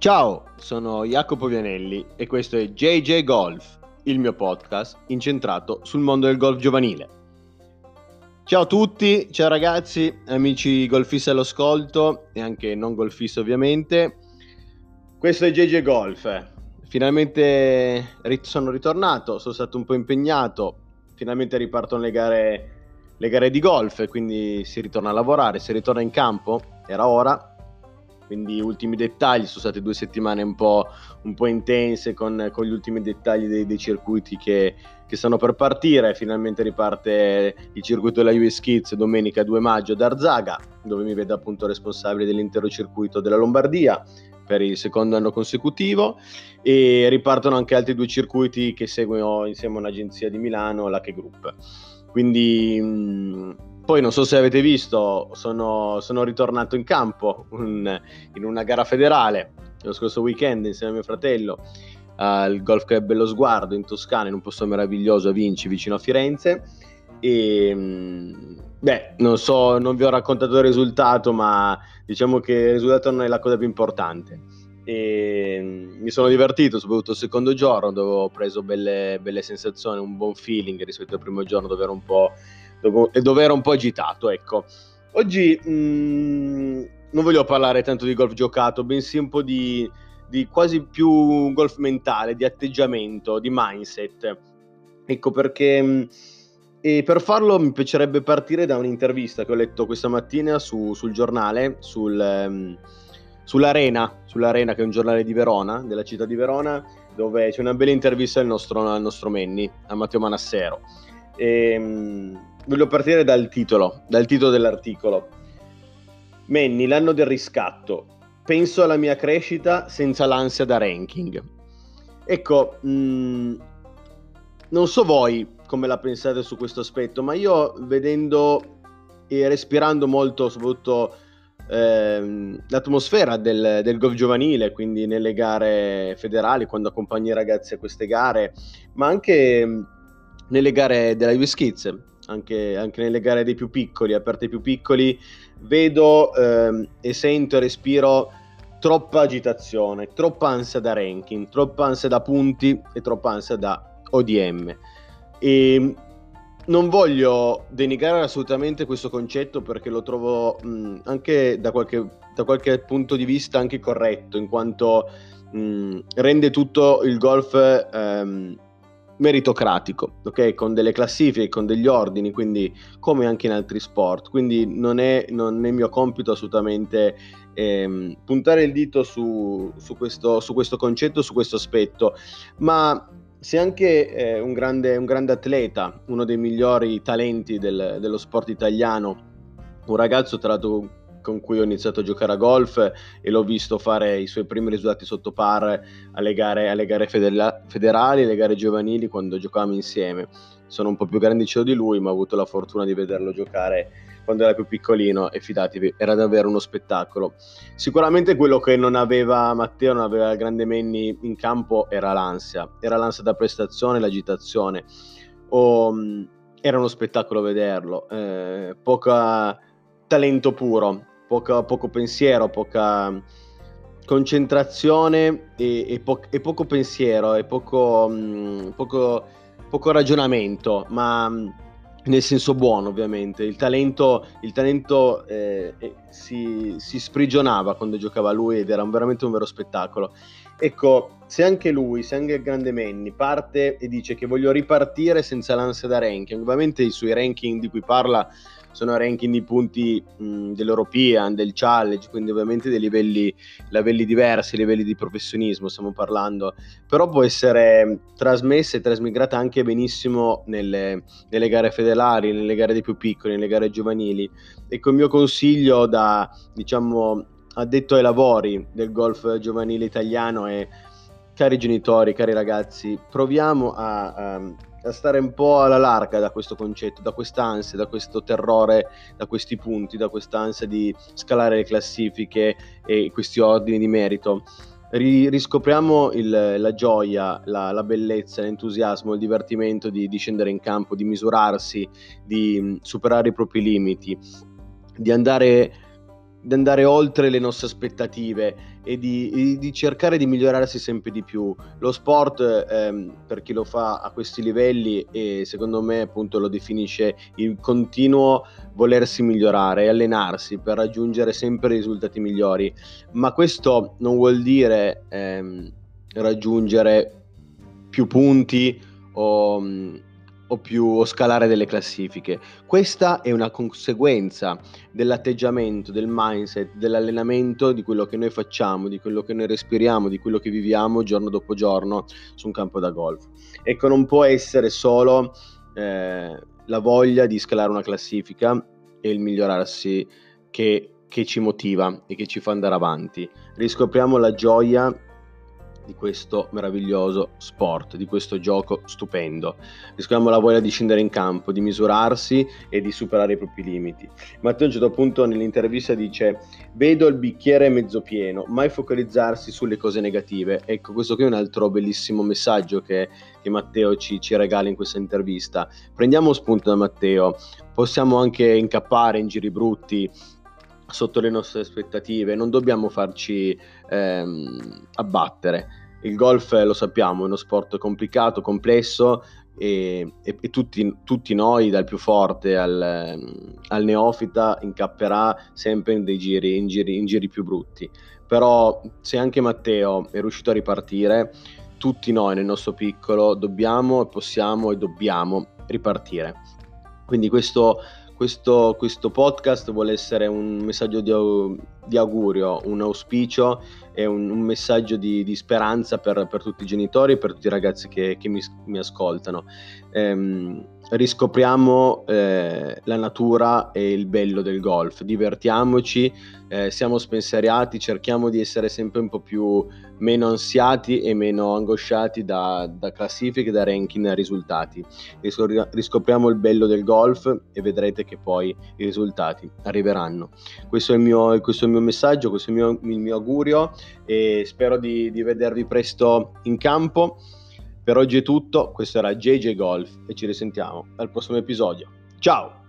Ciao, sono Jacopo Vianelli e questo è JJ Golf, il mio podcast incentrato sul mondo del golf giovanile. Ciao a tutti, ciao ragazzi, amici golfisti all'ascolto e anche non golfisti ovviamente. Questo è JJ Golf. Finalmente sono ritornato, sono stato un po' impegnato, finalmente ripartono le gare, le gare di golf, quindi si ritorna a lavorare, si ritorna in campo, era ora, quindi ultimi dettagli, sono state due settimane un po', un po intense con, con, gli ultimi dettagli dei, dei circuiti che, che, stanno per partire, finalmente riparte il circuito della US Kids domenica 2 maggio ad Arzaga, dove mi vedo appunto responsabile dell'intero circuito della Lombardia per il secondo anno consecutivo e ripartono anche altri due circuiti che seguono insieme a un'agenzia di Milano, la Che Group. Quindi mh, poi non so se avete visto, sono, sono ritornato in campo un, in una gara federale lo scorso weekend insieme a mio fratello al Golf Club Bello Sguardo in Toscana, in un posto meraviglioso a Vinci, vicino a Firenze. E mm, beh, non so, non vi ho raccontato il risultato, ma diciamo che il risultato non è la cosa più importante. E mm, mi sono divertito, soprattutto il secondo giorno, dove ho preso belle, belle sensazioni, un buon feeling rispetto al primo giorno, dove ero un po' e dove era un po' agitato, ecco. Oggi mh, mm, non voglio parlare tanto di golf giocato, bensì un po' di, di quasi più golf mentale, di atteggiamento, di mindset. Ecco perché... Mm, e per farlo mi piacerebbe partire da un'intervista che ho letto questa mattina su, sul giornale, sul, um, sull'Arena, sull'Arena che è un giornale di Verona, della città di Verona, dove c'è una bella intervista al nostro, al nostro Menni, a Matteo Manassero. E, um, voglio partire dal titolo, dal titolo dell'articolo. Manny, l'anno del riscatto. Penso alla mia crescita senza l'ansia da ranking. Ecco, mh, mm, non so voi come la pensate su questo aspetto, ma io vedendo e respirando molto, soprattutto ehm, l'atmosfera del, del golf giovanile, quindi nelle gare federali, quando accompagni i ragazzi a queste gare, ma anche mm, nelle gare della US Kids, anche, anche, nelle gare dei più piccoli, aperte più piccoli, vedo ehm, e sento e respiro troppa agitazione, troppa ansia da ranking, troppa ansia da punti e troppa ansia da ODM. E non voglio denigrare assolutamente questo concetto perché lo trovo mh, anche da qualche, da qualche, punto di vista anche corretto, in quanto mh, rende tutto il golf ehm, meritocratico, ok? Con delle classifiche, con degli ordini, quindi come anche in altri sport. Quindi non è, non è mio compito assolutamente ehm, puntare il dito su, su, questo, su, questo, concetto, su questo aspetto, ma sei anche eh, un, grande, un, grande, atleta, uno dei migliori talenti del, dello sport italiano, un ragazzo tra l'altro con cui ho iniziato a giocare a golf e l'ho visto fare i suoi primi risultati sotto par alle gare, alle gare federa- federali, alle gare giovanili quando giocavamo insieme. Sono un po' più grandicelo di lui, ma ho avuto la fortuna di vederlo giocare quando era più piccolino e fidatevi, era davvero uno spettacolo. Sicuramente quello che non aveva Matteo, non aveva grande Menni in campo era l'ansia, era l'ansia da prestazione, l'agitazione. O, era uno spettacolo vederlo, eh, poca talento puro, poca, poco pensiero, poca concentrazione e, e, po- e poco pensiero e poco, mh, mm, poco, poco, ragionamento, ma mm, nel senso buono ovviamente. Il talento, il talento eh, eh, si, si, sprigionava quando giocava lui ed era veramente un vero spettacolo. Ecco, se anche lui, se anche il grande Manny parte e dice che voglio ripartire senza l'ansia da ranking, ovviamente i suoi ranking di cui parla sono ranking di punti mh, dell'European, del Challenge, quindi ovviamente dei livelli, livelli diversi, livelli di professionismo stiamo parlando, però può essere trasmessa e trasmigrata anche benissimo nelle, nelle gare federali, nelle gare dei più piccoli, nelle gare giovanili. Ecco il mio consiglio da, diciamo, addetto ai lavori del golf giovanile italiano è cari genitori, cari ragazzi, proviamo a, a a stare un po' alla larga da questo concetto, da quest'ansia, da questo terrore, da questi punti, da quest'ansia di scalare le classifiche e questi ordini di merito. riscopriamo il, la gioia, la, la, bellezza, l'entusiasmo, il divertimento di, di, scendere in campo, di misurarsi, di superare i propri limiti, di andare di andare oltre le nostre aspettative e di, di, cercare di migliorarsi sempre di più. Lo sport, ehm, per chi lo fa a questi livelli, e secondo me appunto lo definisce il continuo volersi migliorare e allenarsi per raggiungere sempre risultati migliori. Ma questo non vuol dire ehm, raggiungere più punti o o più o scalare delle classifiche. Questa è una conseguenza dell'atteggiamento, del mindset, dell'allenamento, di quello che noi facciamo, di quello che noi respiriamo, di quello che viviamo giorno dopo giorno su un campo da golf. Ecco, non può essere solo eh, la voglia di scalare una classifica e il migliorarsi che, che ci motiva e che ci fa andare avanti. Riscopriamo la gioia di questo meraviglioso sport, di questo gioco stupendo. Riscopriamo la voglia di scendere in campo, di misurarsi e di superare i propri limiti. Matteo a un certo punto nell'intervista dice vedo il bicchiere mezzo pieno, mai focalizzarsi sulle cose negative. Ecco, questo qui è un altro bellissimo messaggio che, che Matteo ci, ci regala in questa intervista. Prendiamo spunto da Matteo, possiamo anche incappare in giri brutti, sotto le nostre aspettative, non dobbiamo farci ehm, abbattere. Il golf, lo sappiamo, è uno sport complicato, complesso e, e, e tutti, tutti, noi, dal più forte al, al, neofita, incapperà sempre in dei giri in, giri, in giri più brutti. Però se anche Matteo è riuscito a ripartire, tutti noi nel nostro piccolo dobbiamo, possiamo e dobbiamo ripartire. Quindi questo questo, questo, podcast vuole essere un messaggio di, di augurio, un auspicio e un, un messaggio di, di speranza per, per, tutti i genitori e per tutti i ragazzi che, che mi, mi, ascoltano. Ehm, riscopriamo eh, la natura e il bello del golf, divertiamoci, eh, siamo spensieriati, cerchiamo di essere sempre un po' più meno ansiati e meno angosciati da, da classifiche, da ranking e risultati. Riscopriamo il bello del golf e vedrete che poi i risultati arriveranno. Questo è il mio, questo è il mio messaggio, questo è il mio, il mio augurio e spero di, di vedervi presto in campo. Per oggi è tutto, questo era JJ Golf e ci risentiamo al prossimo episodio. Ciao!